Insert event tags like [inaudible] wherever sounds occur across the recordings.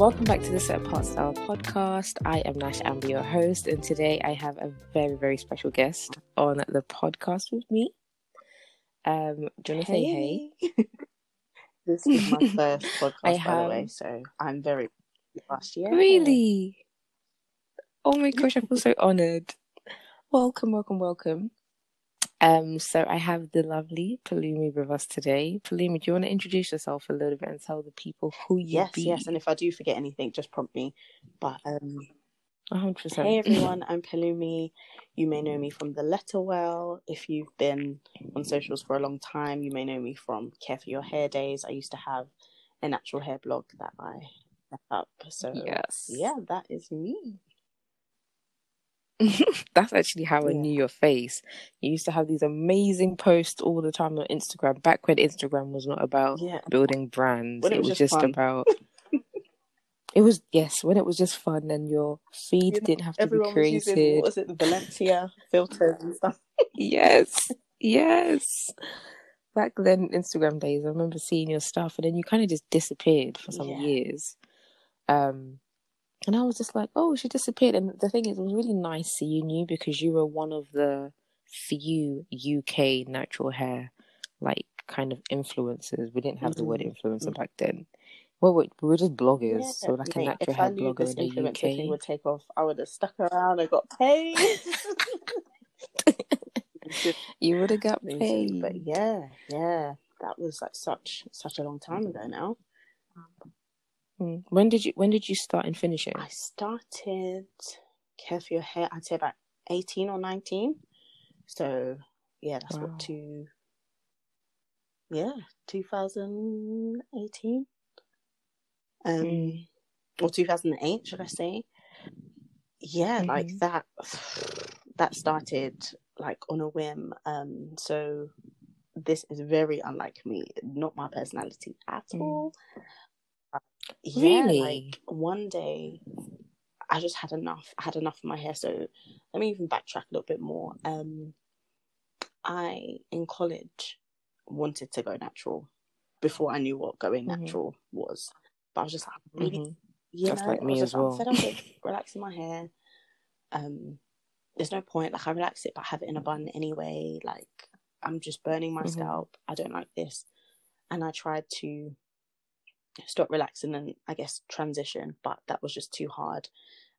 Welcome back to the Set Apart Style podcast. I am Nash Amber, your host, and today I have a very, very special guest on the podcast with me. Um, do you want to say hey? [laughs] this is my first [laughs] podcast, I by the way, so I'm very last year. Really? Oh my gosh, I feel so honored. Welcome, welcome, welcome. Um, so I have the lovely Palumi with us today. Palumi, do you want to introduce yourself a little bit and tell the people who you Yes, be? yes, and if I do forget anything, just prompt me. But um, hundred percent. hey everyone, I'm Palumi. You may know me from the Letter Well. If you've been on socials for a long time, you may know me from Care for Your Hair Days. I used to have a natural hair blog that I set up. So Yes. yeah, that is me. [laughs] That's actually how I Yeah. knew your face. You used to have these amazing posts all the time on Instagram. Back when Instagram was not about Yeah. building brands, When it, was, just, fun. about. [laughs] it was yes, when it was just fun and your feed You know, didn't have to be Everyone was using created. what was it, the Valencia filters and stuff. [laughs] Yes, yes. Back then, Instagram days, I remember seeing your stuff, and then you kind of just disappeared for some Yeah. years. Um, and I was just like, oh, she disappeared. And the thing is, it was really nice seeing you because you were one of the few UK natural hair, like, kind of influencers. We didn't have the word Mhm. influencer back then. Well, we we were just bloggers, Yeah, so like a mate, natural hair blogger in the UK. would take off, I would have stuck around I got paid. [laughs] You would have got paid. But yeah, yeah, that was like such such a long time ago now. Mm. When did you When did you start and finish it? I started care for your hair. I'd say about eighteen or nineteen. So yeah, that's Wow. what two. Yeah, two thousand eighteen. Um, Mm. or two thousand eight, should I say? Yeah, like Mhm. that. That started like on a whim. Um, so this is very unlike me. Not my personality at Mm. all. Uh, yeah, Really? like one day I just had enough. I had enough of my hair. So let me even backtrack a little bit more. Um, I in college wanted to go natural before I knew what going Mhm. natural was. But I was just like, really, Mhm. you That's know, like I me was as just, I'm well. fed up with [laughs] relaxing my hair. Um, there's no point. Like I relax it, but I have it in a bun anyway. Like I'm just burning my Mhm. scalp. I don't like this, and I tried to stop relaxing and I guess transition, but that was just too hard.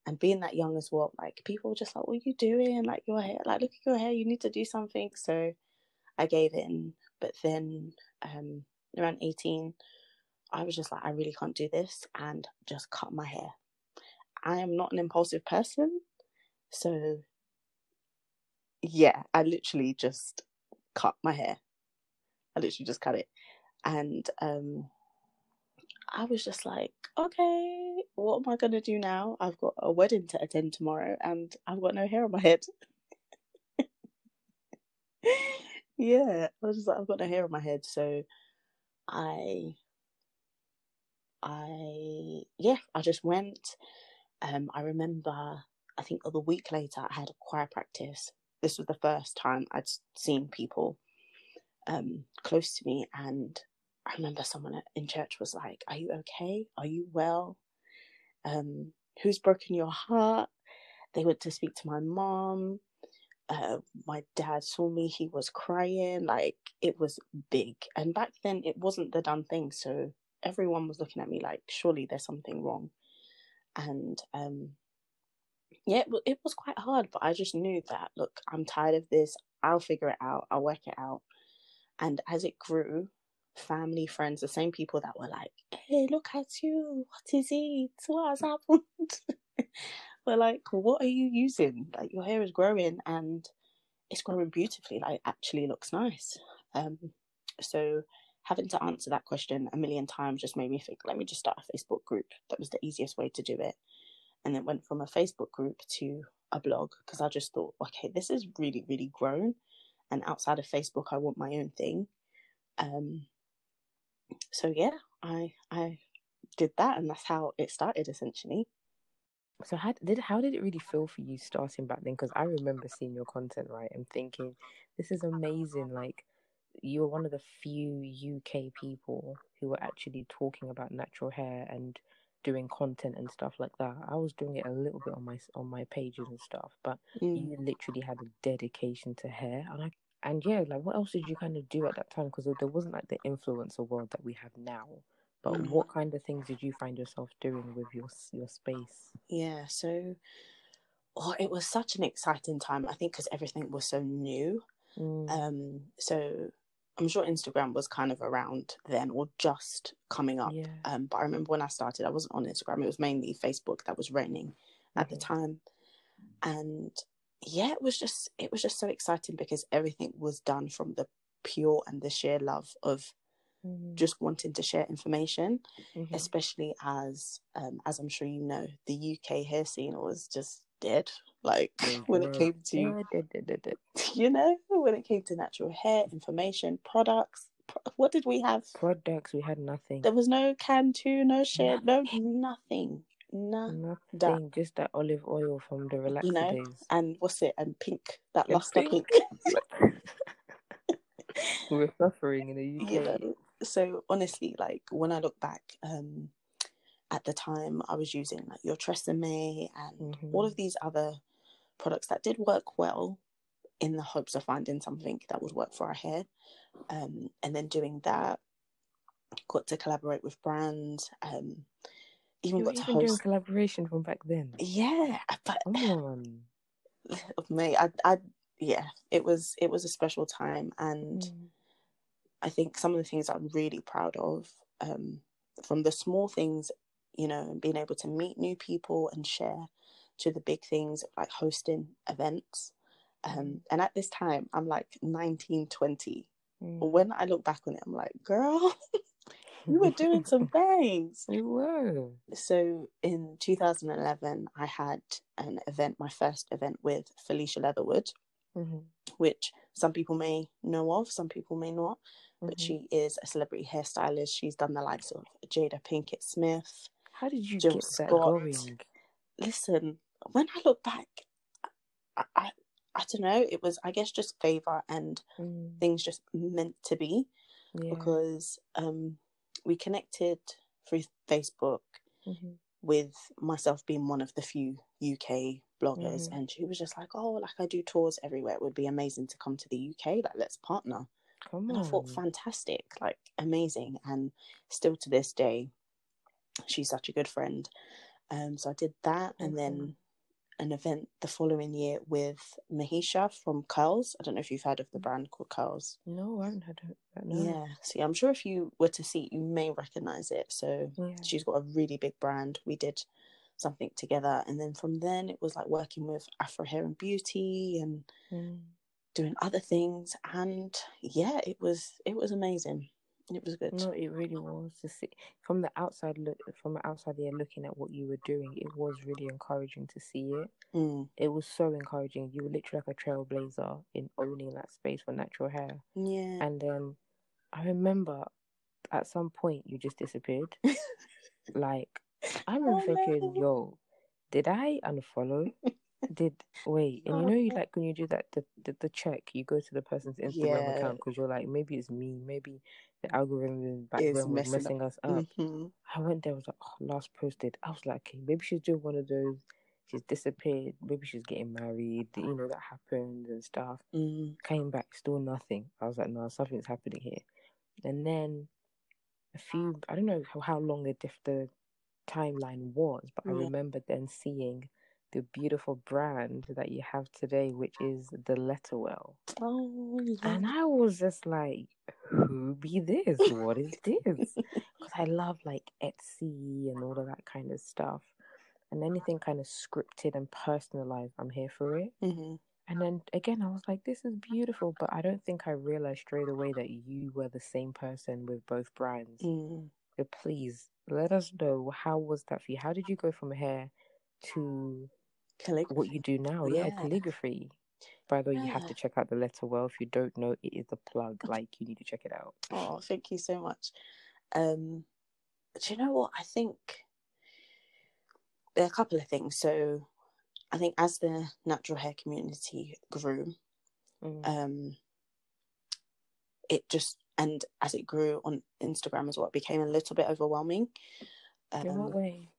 And being that young as well, like people just like, "What are you doing? Like your hair, like look at your hair. You need to do something." So I gave in, but then um, around eighteen, I was just like, "I really can't do this," and just cut my hair. I am not an impulsive person, so yeah, I literally just cut my hair. I literally just cut it, and um, I was just like, okay, what am I gonna do now? I've got a wedding to attend tomorrow, and I've got no hair on my head. [laughs] yeah, I was just like, I've got no hair on my head, so I, I, yeah, I just went. Um, I remember, I think the week later, I had a choir practice. This was the first time I'd seen people um, close to me, and I remember someone in church was like, "Are you okay? Are you well? Um, who's broken your heart?" They went to speak to my mom. Uh, my dad saw me; he was crying. Like it was big, and back then it wasn't the done thing. So everyone was looking at me like, "Surely there's something wrong." And um, yeah, it, it was quite hard, but I just knew that look, I'm tired of this. I'll figure it out. I'll work it out. And as it grew, family, friends, the same people that were like, "Hey, look at you! What is it? What has happened?" [laughs] were like, "What are you using? Like your hair is growing and it's growing beautifully. Like it actually looks nice." Um, so having to answer that question a million times just made me think, let me just start a Facebook group. That was the easiest way to do it. And then went from a Facebook group to a blog because I just thought, okay, this is really, really grown. And outside of Facebook, I want my own thing. Um, so yeah, I I did that, and that's how it started essentially. So how did how did it really feel for you starting back then? Because I remember seeing your content right and thinking, this is amazing. Like you're one of the few UK people who were actually talking about natural hair and doing content and stuff like that. I was doing it a little bit on my on my pages and stuff, but Mm. you literally had a dedication to hair, and I and yeah, like what else did you kind of do at that time? Because there wasn't like the influencer world that we have now. But Mm. what kind of things did you find yourself doing with your your space? Yeah, so oh, it was such an exciting time. I think because everything was so new. Mm, Um, so I'm sure Instagram was kind of around then or just coming up. yeah. Um, but I remember when I started, I wasn't on Instagram. It was mainly Facebook that was reigning at the Mhm. time, and yeah, it was just it was just so exciting because everything was done from the pure and the sheer love of Mm, just wanting to share information, mhm. especially as um, as I'm sure you know, the UK hair scene was just dead. Like It [laughs] when it came to dead. [laughs] you know when it came to natural hair information products. What did we have? products. We had nothing. There was no can Cantu, no shit, no nothing, no. Nothing, just that olive oil from the relaxer You know, days. and what's it? And pink, that And luster pink. pink. [laughs] [laughs] We're suffering in the UK. you know. So honestly, like when I look back, um, at the time I was using like your Tresemme and all of these other products that did work well in the hopes of finding something that would work for our hair. Um, and then doing that, got to collaborate with brands, um, even You got to even doing host. collaboration from back then. Yeah, but Come on. [sighs] of me, I, I, yeah, it was it was a special time, and Mm. I think some of the things I'm really proud of, um, from the small things, you know, being able to meet new people and share, to the big things like hosting events. Um, Mm. and at this time, I'm like 19, 20. Mm. When I look back on it, I'm like, girl, [laughs] you were doing some things. [laughs] You were. So in 2011, I had an event, my first event with Felicia Leatherwood, Mhm. which some people may know of, some people may not. But Mhm. she is a celebrity hairstylist. She's done the likes of Jada Pinkett Smith. How did you Jill get that going? Listen, when I look back, I, I, I don't know. It was, I guess, just favor and Mm. things just meant to be Yeah. because um, we connected through Facebook Mhm. with myself being one of the few UK bloggers, Mhm. and she was just like, "Oh, like I do tours everywhere. It would be amazing to come to the UK. Like, let's partner." Come And I thought, fantastic, like amazing. And still to this day, she's such a good friend. Um, so I did that, and then. An event the following year with Mahisha from Curls. I don't know if you've heard of the brand called Curls. No, I haven't had that. No. Yeah. See, I'm sure if you were to see, it, you may recognize it. So Yeah. she's got a really big brand. We did something together, and then from then it was like working with Afro Hair and Beauty and Mm. doing other things. And yeah, it was it was amazing. It was good. No, it really was to see from the outside look from the outside there looking at what you were doing. It was really encouraging to see it. Mm. It was so encouraging. You were literally like a trailblazer in owning that space for natural hair. Yeah. And then I remember at some point you just disappeared. [laughs] like I remember Oh, thinking, no. yo, did I unfollow? [laughs] did wait, and you know, you [laughs] like when you do that the, the, the check, you go to the person's Instagram Yeah. account because you're like, maybe it's me, maybe the algorithm back Is then was messing messing us up. hmm I went there, I was like, oh, last posted. I was like, okay, maybe she's doing one of those. She's disappeared. Maybe she's getting married. You know that happened and stuff. Mm. Came back, still nothing. I was like, no, something's happening here. And then a few, I don't know how, how long the diff, the timeline was, but I remember then seeing the beautiful brand that you have today, which is the Letterwell. Oh, yeah. And I was just like, who be this? What is this? [laughs] Because I love like Etsy and all of that kind of stuff. And anything kind of scripted and personalized, I'm here for it. Mhm. And then again, I was like, this is beautiful, but I don't think I realized straight away that you were the same person with both brands. Mm. So please let us know how was that for you? How did you go from hair to Calligraphy. what you do now? Yeah, Yeah. calligraphy. By the way, you have to check out the letter well. If you don't know, it is a plug. Like you need to check it out. Oh, thank you so much. Um, do you know what? I think there are a couple of things. So, I think as the natural hair community grew, Mm. um, it just and as it grew on Instagram as well, it became a little bit overwhelming. In what Um, way?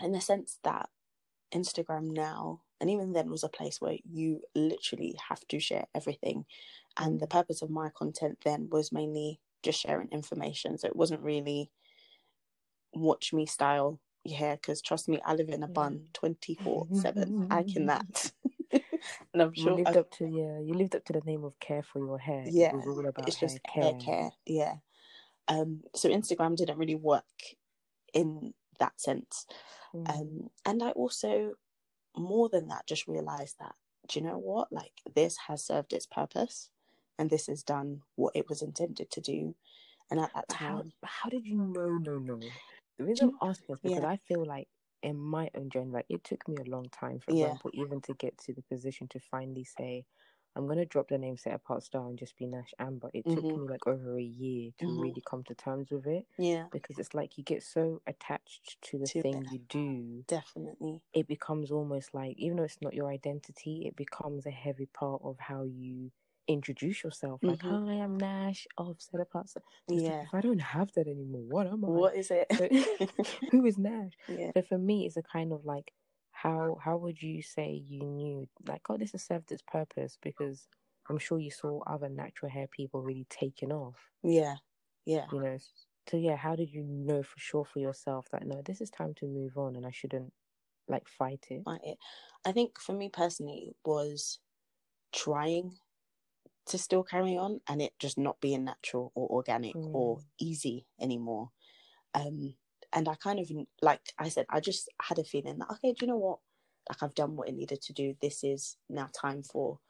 in the sense that Instagram now, and even then, was a place where you literally have to share everything. And the purpose of my content then was mainly just sharing information. So it wasn't really watch me style. Yeah, because trust me, I live in a bun 24 7. [laughs] I can that. [laughs] and I'm sure. You lived I've- up to yeah, you lived up to the name of care for your hair. Yeah, it was all about it's hair just care. hair care. Yeah. Um, so Instagram didn't really work in that sense. Mm. Um, and I also, more than that, just realized that, do you know what? Like, this has served its purpose and this has done what it was intended to do. And at that But how time, how did you know? No, no. The reason I'm asking is because yeah. I feel like in my own journey, like it took me a long time, for Yeah. example, even to get to the position to finally say, I'm gonna drop the name Set Apart Star and just be Nash Amber. It took Mhm. me like over a year to Mhm. really come to terms with it yeah, because it's like you get so attached to the To thing you do, definitely. it becomes almost like even though it's not your identity, it becomes a heavy part of how you introduce yourself. Like, Mhm. hi, I'm Nash of Set Apart Star. It's like, Yeah. if I don't have that anymore, what am I? What is it? So, [laughs] who is Nash? [laughs] yeah. So for me, it's a kind of like, how how would you say you knew like, oh, this has served its purpose? Because I'm sure you saw other natural hair people really taking off, Yeah. Yeah. you know. So yeah, how did you know for sure for yourself that no, this is time to move on and I shouldn't like fight it? Like it. I think for me personally was trying to still carry on and it just not being natural or organic or Mm. easy anymore. Um, and I kind of like I said, I just had a feeling that okay, do you know what? Like I've done what it needed to do. This is now time for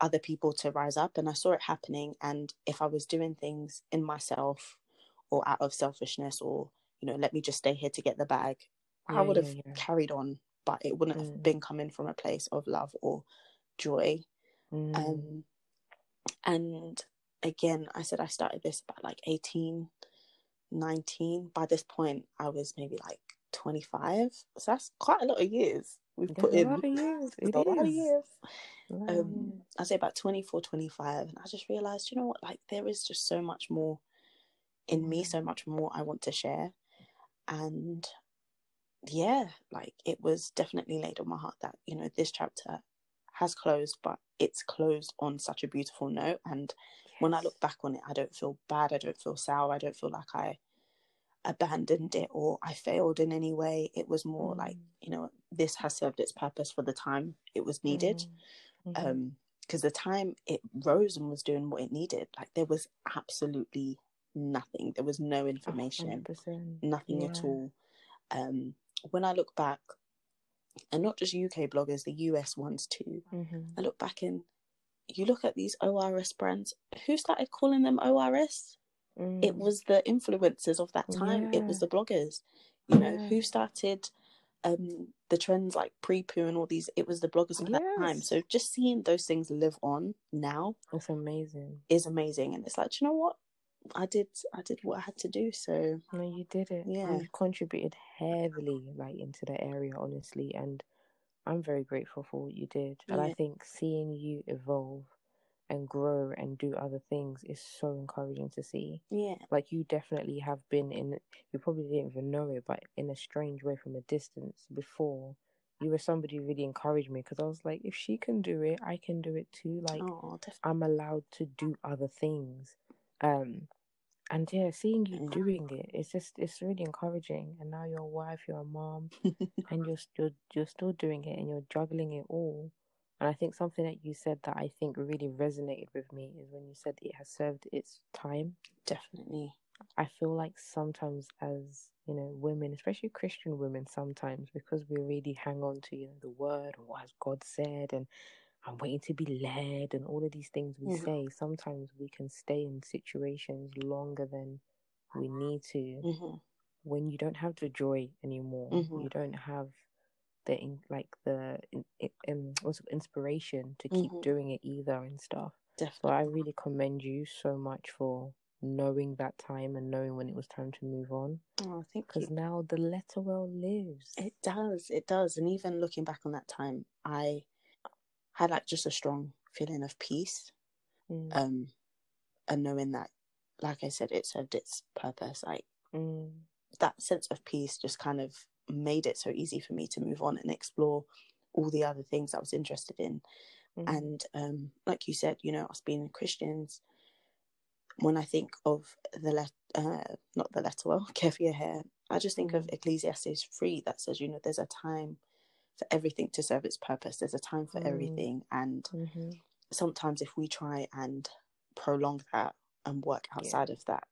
other people to rise up, and I saw it happening. And if I was doing things in myself or out of selfishness, or you know, let me just stay here to get the bag, I would have yeah, yeah. carried on, but it wouldn't have Mm. been coming from a place of love or joy. Mm. Um, and again, I said I started this about like 18, 19. By this point, I was maybe like 25. So that's quite a lot of years we've There's put a in. lot of years. [laughs] It a lot of years. A Um. I say about 24, 25. And I just realized, you know what? Like, there is just so much more in me, Mm. so much more I want to share. And yeah, like, it was definitely laid on my heart that, you know, this chapter has closed, but it's closed on such a beautiful note. And when I look back on it, I don't feel bad. I don't feel sour. I don't feel like I abandoned it or I failed in any way. It was more like, Mm. you know, this has served its purpose for the time it was needed. Mm. Mhm. Um, because the time it rose and was doing what it needed, like there was absolutely nothing. There was no information, hundred percent. nothing at all. Um, when I look back, and not just UK bloggers, the US ones too. Mhm. I look back and you look at these ORS brands. Who started calling them ORS? It Mm. was the influencers of that time. It was the bloggers. You know Yeah. who started um, the trends like pre poo and all these. It was the bloggers of that time. So just seeing those things live on now It's amazing. is amazing. And it's like, you know what? I did. I did what I had to do. So No, you did it. Yeah. You contributed heavily, like into the area, honestly, and I'm very grateful for what you did. And I think seeing you evolve and grow and do other things is so encouraging to see. yeah, Like you definitely have been in. You probably didn't even know it, but in a strange way, from a distance, before you were somebody who really encouraged me because I was like, if she can do it, I can do it too. Like oh. I'm allowed to do other things. Um, and yeah, seeing you doing it, it's just it's really encouraging. And now you're a wife, you're a mom, [laughs] and you're you're you're still doing it, and you're juggling it all. And I think something that you said that I think really resonated with me is when you said it has served its time. definitely. I feel like sometimes as you know women, especially Christian women, sometimes because we really hang on to you know the word or what has God said and I'm waiting to be led and all of these things we Mhm. say, sometimes we can stay in situations longer than we need to hmm when you don't have the joy anymore. Mhm. You don't have the in, like the in, in, um, it, inspiration to keep Mhm. doing it either and stuff. So Definitely. I really commend you so much for knowing that time and knowing when it was time to move on. Oh, thank Because now the letter well lives. It does. It does. And even looking back on that time, I had like just a strong feeling of peace. Mm, Um, and knowing that, like I said, it served its purpose. Like mm, that sense of peace just kind of made it so easy for me to move on and explore all the other things I was interested in. Mm-hmm. And um, like you said, you know, us being Christians, when I think of the let uh, not the letter well, care for your hair, I just think of Ecclesiastes three that says, you know, there's a time for everything to serve its purpose. There's a time for mm-hmm. everything, and mm-hmm. sometimes if we try and prolong that and work outside yeah. of that,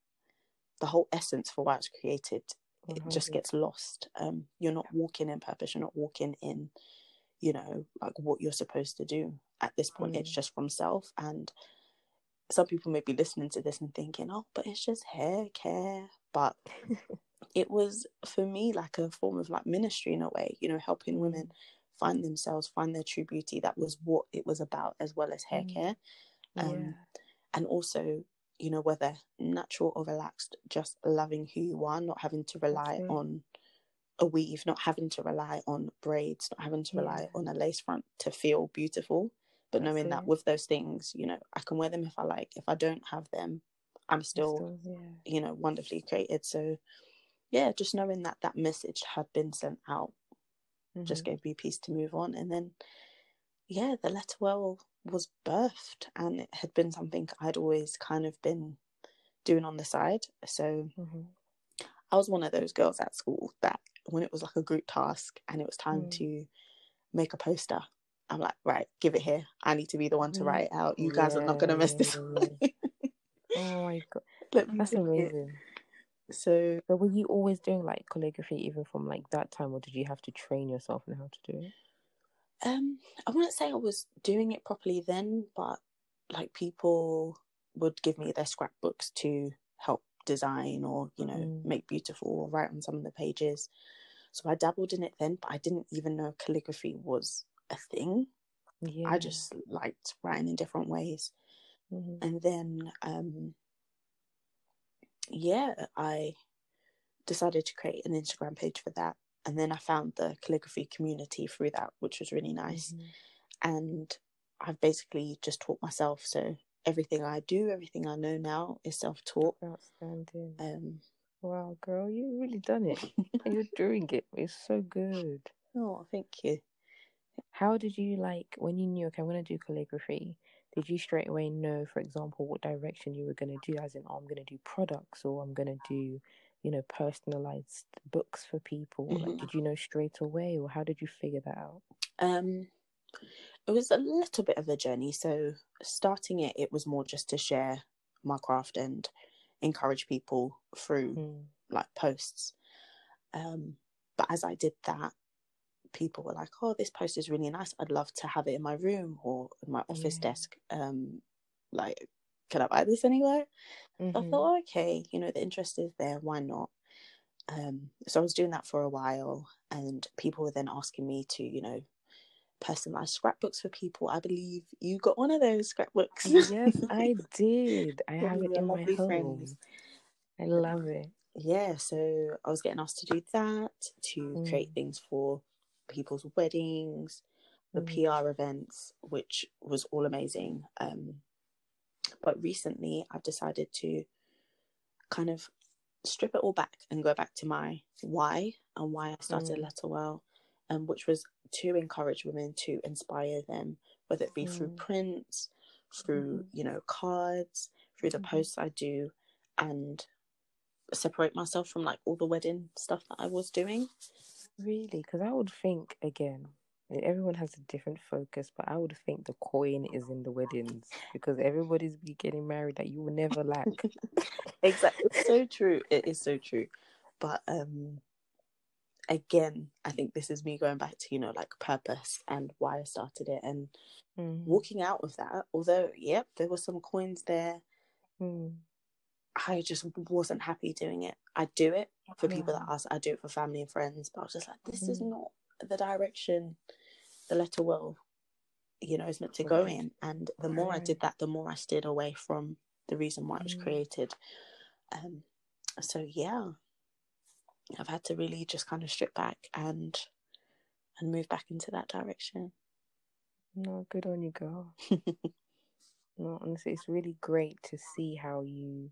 the whole essence for why it's created it just gets lost. Um, you're not walking in purpose. You're not walking in, you know, like what you're supposed to do. At this point, it's mm. just from self and some people may be listening to this and thinking, oh, but it's just hair care. But [laughs] it was for me like a form of like ministry in a way, you know, helping women find themselves, find their true beauty. That was what it was about, as well as hair mm. care. Um, yeah. And also, you know, whether natural or relaxed, just loving who you are, not having to rely on a weave, not having to rely on braids, not having to rely yeah. on a lace front to feel beautiful but That's knowing it. that with those things you know i can wear them if i like if i don't have them i'm still, still yeah. you know wonderfully created so yeah just knowing that that message had been sent out mm-hmm. just gave me peace to move on and then yeah the letter well was birthed and it had been something i'd always kind of been doing on the side so mm-hmm. i was one of those girls at school that when it was like a group task and it was time mm. to make a poster I'm like, right, give it here. I need to be the one to mm. write it out. You guys yeah, are not gonna mess this up. [laughs] oh my god, that's amazing. It. So, but were you always doing like calligraphy even from like that time, or did you have to train yourself in how to do it? Um, I wouldn't say I was doing it properly then, but like people would give me their scrapbooks to help design or you know mm. make beautiful or write on some of the pages. So I dabbled in it then, but I didn't even know calligraphy was a thing. Yeah. I just liked writing in different ways. Mm-hmm. And then, um, yeah, I decided to create an Instagram page for that. And then I found the calligraphy community through that, which was really nice. Mm-hmm. And I've basically just taught myself. So everything I do, everything I know now is self taught. Outstanding. Um, wow, girl, you've really done it. [laughs] [laughs] You're doing it. It's so good. Oh, thank you. How did you like when you knew, okay, I'm going to do calligraphy? Did you straight away know, for example, what direction you were going to do? As in, oh, I'm going to do products or I'm going to do, you know, personalized books for people. Mm-hmm. Like, did you know straight away or how did you figure that out? Um, it was a little bit of a journey. So, starting it, it was more just to share my craft and encourage people through mm. like posts. Um, but as I did that, people were like, "Oh, this post is really nice. I'd love to have it in my room or my office yeah. desk. Um, like, can I buy this anywhere?" Mm-hmm. I thought, oh, okay, you know, the interest is there. Why not? Um, so I was doing that for a while, and people were then asking me to, you know, personalize scrapbooks for people. I believe you got one of those scrapbooks. yes, [laughs] I did. I have it in my home. Friends. I love it. Yeah, so I was getting asked to do that, to mm. create things for people's weddings, the mm. PR events, which was all amazing. Um, but recently, I've decided to kind of strip it all back and go back to my why and why I started mm. Letterwell, um, which was to encourage women to inspire them, whether it be mm. through prints, through mm. you know cards, through the mm-hmm. posts I do, and separate myself from like all the wedding stuff that I was doing. Really? Because I would think again, everyone has a different focus, but I would think the coin is in the weddings because everybody's be getting married that you will never lack. [laughs] exactly. It's so true. It is so true. But um again, I think this is me going back to, you know, like purpose and why I started it and mm. walking out of that, although yep, there were some coins there. Mm. I just wasn't happy doing it. I do it for yeah. people that ask. I do it for family and friends, but I was just like, this mm. is not the direction the letter well, you know, is meant to go in. And the more I did that, the more I steered away from the reason why it was mm. created. Um, so yeah, I've had to really just kind of strip back and and move back into that direction. No, good on you, girl. [laughs] no, honestly, it's really great to see how you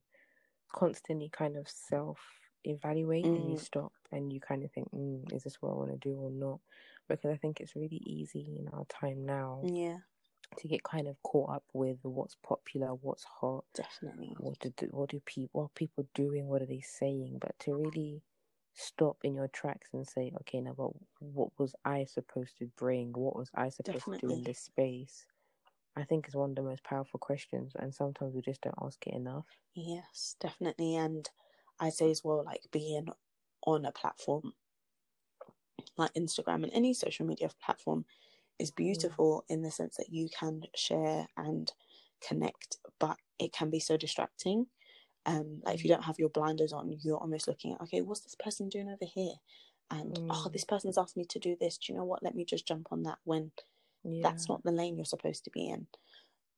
constantly kind of self evaluate and you Mm. stop and you kind of think, mm, is this what I want to do or not? Because I think it's really easy in our time now Yeah, to get kind of caught up with what's popular, what's hot, definitely. what do what do people what are people doing, what are they saying? But to really stop in your tracks and say, okay, now but what was I supposed to bring? What was I supposed to do in this space? I think is one of the most powerful questions, and sometimes we just don't ask it enough. Yes, definitely. And I'd say as well, like being on a platform like Instagram and any social media platform is beautiful in the sense that you can share and connect, but it can be so distracting. Um, like if you don't have your blinders on, you're almost looking at, okay, what's this person doing over here? And oh, Mm. this person's asked me to do this. Do you know what? Let me just jump on that when Yeah, that's not the lane you're supposed to be in.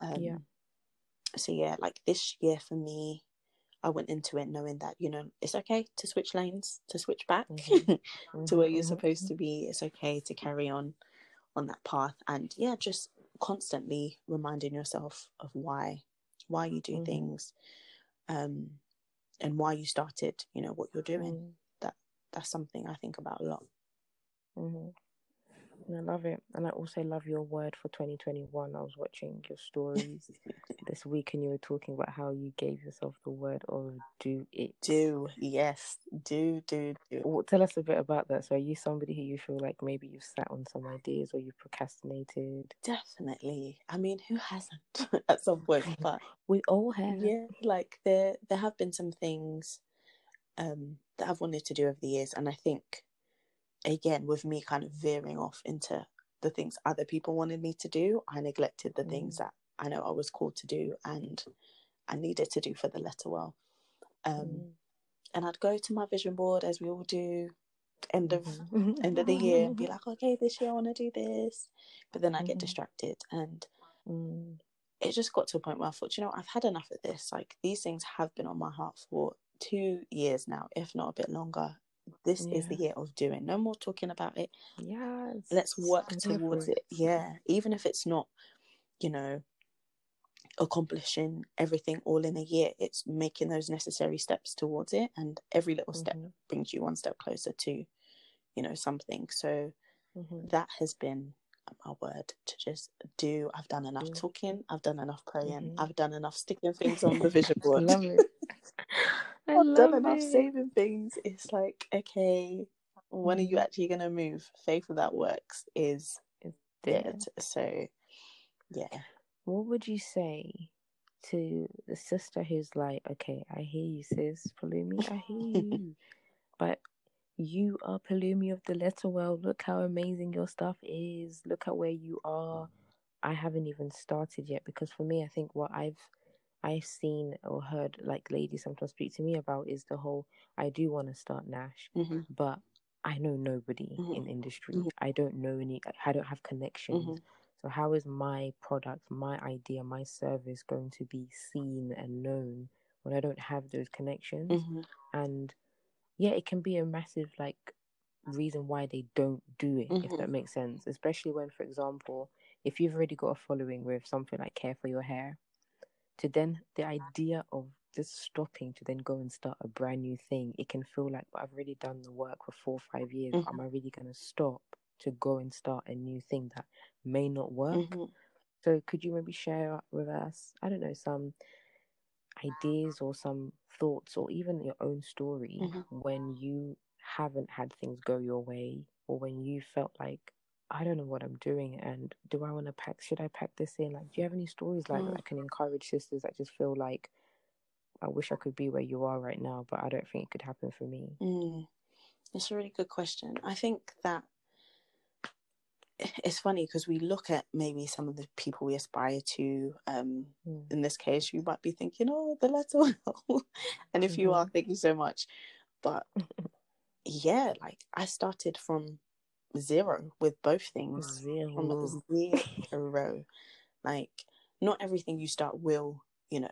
Um, Yeah. So yeah, like this year for me, I went into it knowing that you know it's okay to switch lanes, to switch back Mhm. [laughs] to where you're mhm, supposed to be. It's okay to carry on on that path, and yeah, just constantly reminding yourself of why, why you do Mhm. things, um, and why you started. You know what you're doing. mhm, That's something I think about a lot. I love it, and I also love your word for 2021. I was watching your stories [laughs] this week, and you were talking about how you gave yourself the word of "do it." do yes, do do do. Well, tell us a bit about that. So, are you somebody who you feel like maybe you've sat on some ideas or you've procrastinated? Definitely. I mean, who hasn't [laughs] at some point? [laughs] But We all have. yeah, like there there have been some things um that I've wanted to do over the years, and I think again with me kind of veering off into the things other people wanted me to do, I neglected the things Mm. that I know I was called to do and I needed to do for the letter well. Um, Mm. and I'd go to my vision board as we all do, end of Mhm. [laughs] end of the year, and be [laughs] like, okay, this year I want to do this, but then I get Mhm. distracted and Mm. it just got to a point where I thought, you know, I've had enough of this. Like these things have been on my heart for two years now, if not a bit longer. This is the year of doing. No more talking about it. Yes. Let's work towards it. Yeah. Even if it's not, you know, accomplishing everything all in a year, it's making those necessary steps towards it. And every little step Mhm. brings you one step closer to, you know, something. So Mhm. that has been my word to just do. I've done enough talking. I've done enough praying. Mhm. I've done enough sticking [laughs] things on the vision board. love it. [laughs] I I've done enough it. saving things. It's like, okay, when are you Mhm. actually gonna move? Faith that works is is dead. So yeah. What would you say to the sister who's like, okay, I hear you, sis, Palumi, I hear [laughs] you, but you are Palumi of the letter well. Look how amazing your stuff is. Look at where you are. I haven't even started yet because for me, I think what I've I've seen or heard like ladies sometimes speak to me about is the whole I do want to start Nash, hmm but I know nobody Mhm. in industry. Mhm. I don't know any. I don't have connections. hmm So how is my product, my idea, my service going to be seen and known when I don't have those connections? hmm And yeah, it can be a massive like reason why they don't do it, if Mhm. that makes sense. Especially when, for example, if you've already got a following with something like Care for Your Hair, to then the idea of just stopping to then go and start a brand new thing, it can feel like but I've already done the work for four or five years. Mhm. Am I really gonna stop to go and start a new thing that may not work? hmm So could you maybe share with us, I don't know, some ideas or some thoughts or even your own story Mhm. when you haven't had things go your way or when you felt like I don't know what I'm doing and do I want to pack should I pack this in? Like do you have any stories like Mm. that can encourage sisters that just feel like I wish I could be where you are right now, but I don't think it could happen for me. Mm. It's a really good question. I think that it's funny because we look at maybe some of the people we aspire to. Um, Mm. in this case, you might be thinking, "Oh, the letter well," [laughs] and if you are, thank you so much. But [laughs] yeah, like I started from zero with both things. Zero. zero, [laughs] like not everything you start will, you know,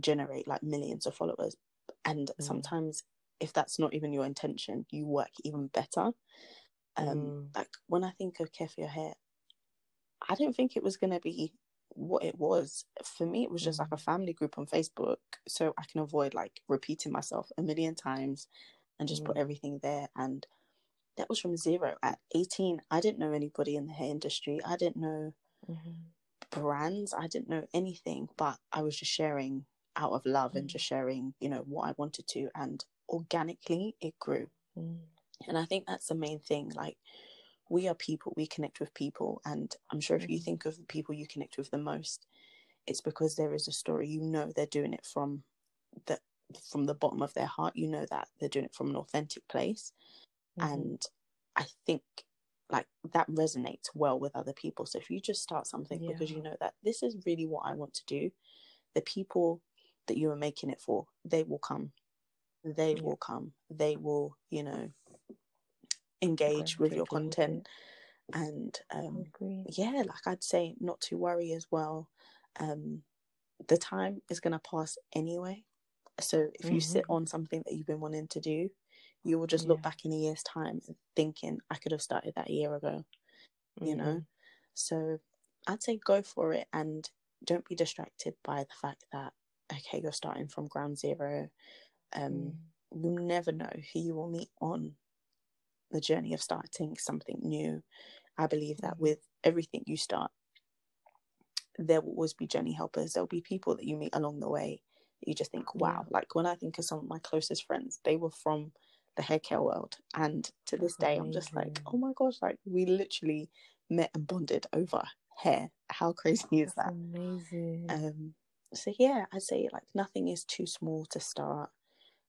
generate like millions of followers, and Mm. sometimes if that's not even your intention, you work even better. Um, Mm. like when I think of Care for Your Hair, I don't think it was gonna be what it was. For me, it was just like a Mm. family group on Facebook, so I can avoid like repeating myself a million times. and just Mm. put everything there. And that was from zero. At 18, I didn't know anybody in the hair industry. I didn't know Mhm. brands. I didn't know anything, but I was just sharing out of love and Mm. just sharing, you know, what I wanted to. And organically, it grew. Mm. And I think that's the main thing. Like, we are people, we connect with people. And I'm sure if you Mhm. think of the people you connect with the most, it's because there is a story. You know, they're doing it from the from the bottom of their heart. You know that they're doing it from an authentic place. Mhm. And I think like that resonates well with other people. So if you just start something because you know that this is really what I want to do, the people that you are making it for, they will come. They Yeah. will come. They will, you know, engage with your content. And um, yeah, like I'd say, not to worry as well. Um, the time is going to pass anyway. So if you sit Mhm. on something that you've been wanting to do, you will just look Yeah. back in a year's time thinking, I could have started that a year ago, you know? Mhm. So I'd say go for it and don't be distracted by the fact that, okay, you're starting from ground zero. Um, Mm. You'll never know who you will meet on the journey of starting something new. I believe that Mhm. with everything you start, there will always be journey helpers. There'll be people that you meet along the way. You just think, wow. Like when I think of some of my closest friends, they were from the hair care world. And to this day, I'm just like, oh my gosh, like we literally met and bonded over hair. How crazy is that? amazing. Um, so yeah, I'd say like nothing is too small to start.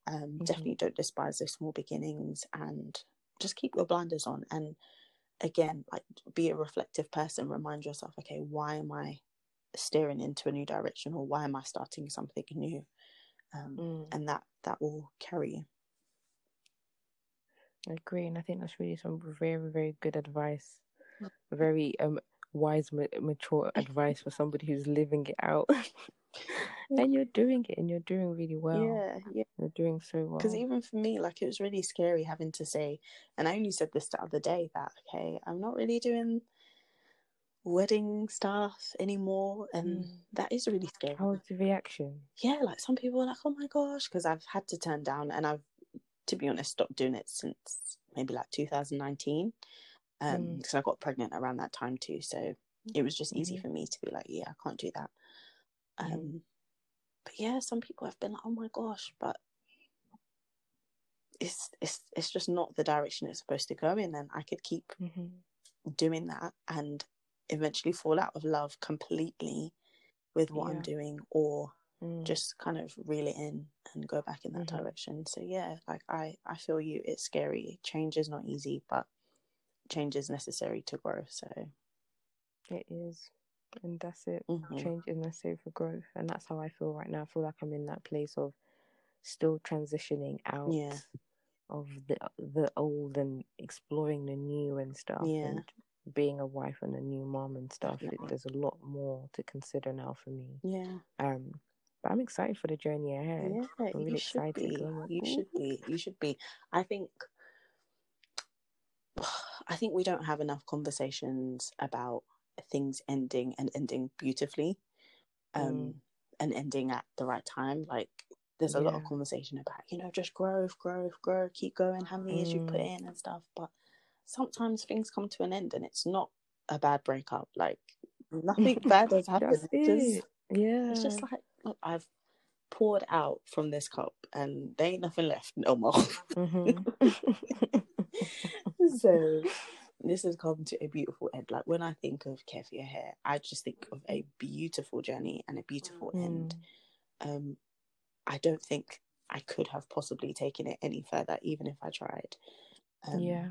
Um, Mhm. Definitely don't despise those small beginnings and just keep your blinders on. And again, like be a reflective person. Remind yourself, okay, why am I steering into a new direction, or why am I starting something new? Um, Mm. And that that will carry you. I agree, and I think that's really some very, very good advice. Very um wise, ma- mature [laughs] advice for somebody who's living it out. [laughs] and you're doing it, and you're doing really well. Yeah, yeah. You're doing so well. Because even for me, like it was really scary having to say, and I only said this the other day that okay, I'm not really doing wedding stuff anymore, and Mm. that is really scary. How was the reaction? yeah, like some people are like, oh my gosh, because I've had to turn down, and I've, to be honest, stopped doing it since maybe like 2019, um, Mm. because I got pregnant around that time too, so it was just easy Mhm. for me to be like, yeah, I can't do that. Um, Mm. but yeah, some people have been like, oh my gosh, but it's it's it's just not the direction it's supposed to go in, and I could keep Mhm. doing that and eventually fall out of love completely with what I'm doing, or Mm. just kind of reel it in and go back in that Mhm. direction. So yeah, like I I feel you. It's scary. Change is not easy, but change is necessary to grow. So It is. And that's it. mhm. Change is necessary for growth. And that's how I feel right now. I feel like I'm in that place of still transitioning out Yeah. of the the old and exploring the new and stuff. Yeah. And being a wife and a new mom and stuff. It, there's a lot more to consider now for me. yeah, Um but I'm excited for the journey ahead. yeah. I'm really You should excited. be. 'cause I'm like, You should be. You should be. I think. [sighs] I think we don't have enough conversations about things ending and ending beautifully, um, Mm. and ending at the right time. Like there's a lot of conversation about you know just growth, growth, grow, keep going, how many years you put Mm. in and stuff. But sometimes things come to an end, and it's not a bad breakup. Like [laughs] nothing [laughs] bad has happened. Just. Yeah. it's just like I've poured out from this cup, and there ain't nothing left no more. Mhm. [laughs] so this has come to a beautiful end. Like when I think of care for your hair, I just think of a beautiful journey and a beautiful end. Mm. Um, I don't think I could have possibly taken it any further, even if I tried. Um, yeah.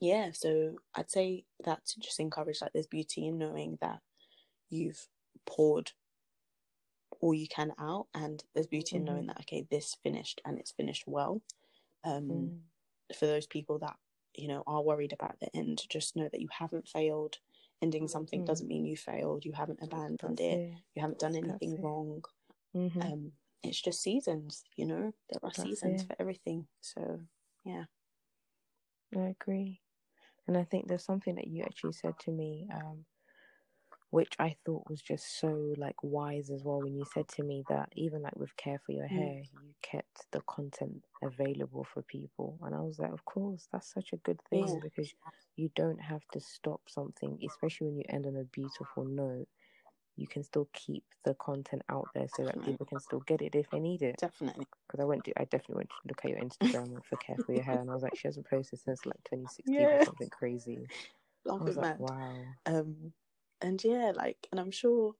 yeah. So I'd say that to just encourage like there's beauty in knowing that you've poured all you can out, and there's beauty in knowing Mhm. that okay, this finished and it's finished well. Um, Mm. for those people that you know are worried about the end just know that you haven't failed ending something Mm. doesn't mean you failed you haven't abandoned it it. you haven't done anything That's it. wrong Mhm. um it's just seasons you know there are That's seasons it. for everything so yeah I agree. And I think there's something that you actually said to me um, which I thought was just so like wise as well when you said to me that even like with care for your Mm. hair, you kept the content available for people. And I was like, of course, that's such a good thing Yeah. because you don't have to stop something, especially when you end on a beautiful note. You can still keep the content out there so that people can still get it if they need it. Definitely. Because I went to, I definitely went to look at your Instagram for care for your hair, and I was like, she hasn't posted since like [laughs] 2016 Yeah. or something crazy. I was like, wow. Um, and yeah, like, and I'm sure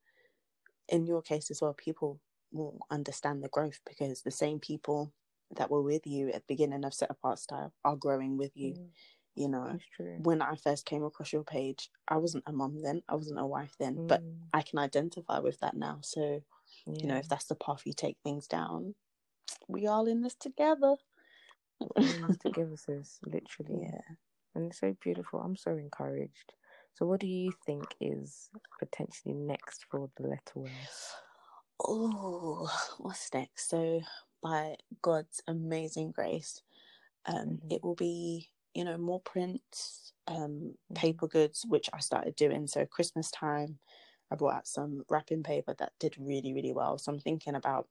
in your case as well, people will understand the growth because the same people that were with you at the beginning of Set Apart Style are growing with you. Mm, You know, That's true. when I first came across your page, I wasn't a mom then, I wasn't a wife then, but Mm, I can identify with that now. So, you know, if that's the path you take things down, we all in this together. We're in this [laughs] together, sis, literally. yeah. And it's so beautiful. I'm so encouraged. So, what do you think is potentially next for the letter? Oh, what's next? So, by God's amazing grace, um, Mhm. it will be you know more prints, um, Mhm. paper goods, which I started doing. So Christmas time, I brought out some wrapping paper that did really really well. So I'm thinking about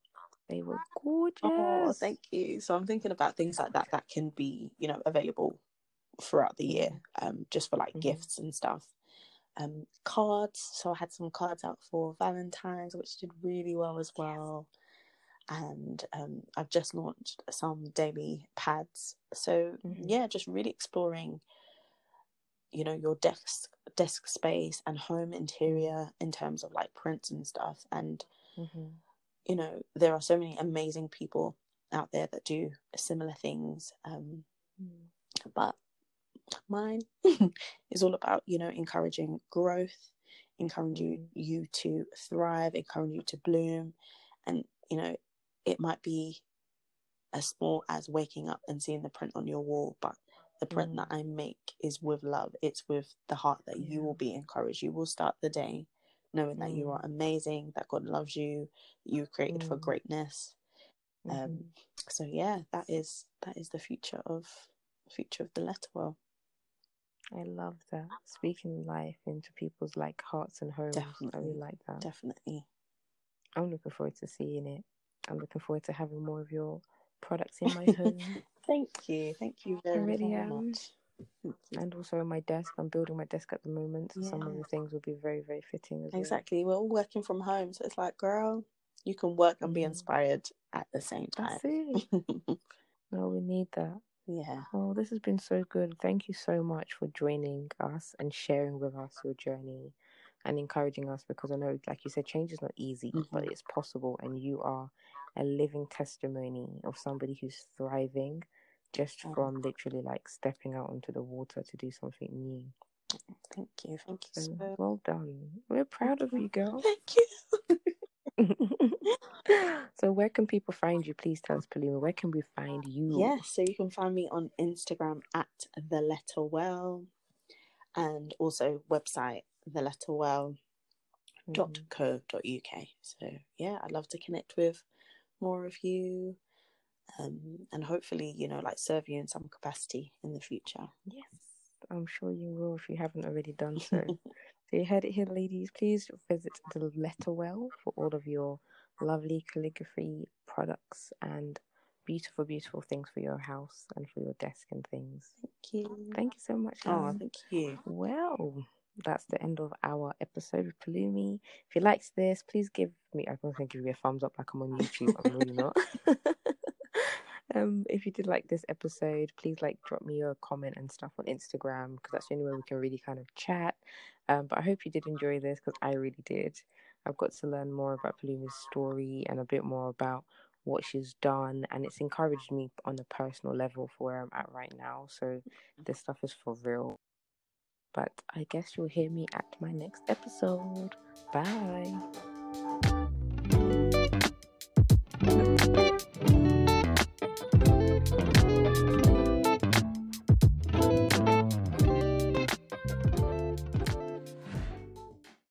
They were gorgeous. oh, thank you. So I'm thinking about things like that that can be you know available throughout the year, um, just for like Mhm. gifts and stuff. Um, cards. So I had some cards out for Valentine's, which did really well as well. And um, I've just launched some daily pads. So Mhm. yeah, just really exploring, you know, your desk desk space and home interior in terms of like prints and stuff. And Mhm. you know, there are so many amazing people out there that do similar things. Um, Mm. but mine [laughs] is all about you know encouraging growth encouraging Mhm. you to thrive encouraging you to bloom and you know it might be as small as waking up and seeing the print on your wall but the print Mm. that i make is with love it's with the heart that you will be encouraged you will start the day knowing that you Mm. are amazing that god loves you you were created for Mm. greatness um Mhm. so yeah that is that is the future of future of the letter well I love that. Speaking life into people's like hearts and homes. I really like that. definitely I'm looking forward to seeing it. I'm looking forward to having more of your products in my home. [laughs] Thank you. Thank you very, really very much. And also my desk. I'm building my desk at the moment, so some of the things will be very, very fitting as well. Exactly. We're all working from home, so it's like, girl, you can work and be inspired at the same time. No, [laughs] we need that. Yeah. Oh, this has been so good. Thank you so much for joining us and sharing with us your journey and encouraging us because I know, like you said, change is not easy, but Mhm. it's possible. And you are a living testimony of somebody who's thriving just Oh. from literally like stepping out onto the water to do something new. Thank you. Thank you So so well done. We're proud of you, girl. [laughs] Thank you. [laughs] [laughs] so where can people find you? Please tell us, Palima. Where can we find you? Yes, so you can find me on Instagram at the letter well and also website the letter well dot co dot uk. So yeah, I'd love to connect with more of you. Um, and hopefully, you know, like serve you in some capacity in the future. Yes, I'm sure you will if you haven't already done [laughs] so. So you heard it here, ladies. Please visit the Letterwell for all of your lovely calligraphy products and beautiful, beautiful things for your house and for your desk and things. Thank you. Thank you so much. Oh, thank you. Well, that's the end of our episode with Palumi. If you liked this, please give me. I was going to give you a thumbs up like I'm on YouTube. I'm really not. [laughs] um, if you did like this episode, please like drop me a comment and stuff on Instagram because that's the only way we can really kind of chat. Um, but I hope you did enjoy this because I really did. I've got to learn more about Palumi's story and a bit more about what she's done, and it's encouraged me on a personal level for where I'm at right now. So this stuff is for real. But I guess you'll hear me at my next episode. Bye.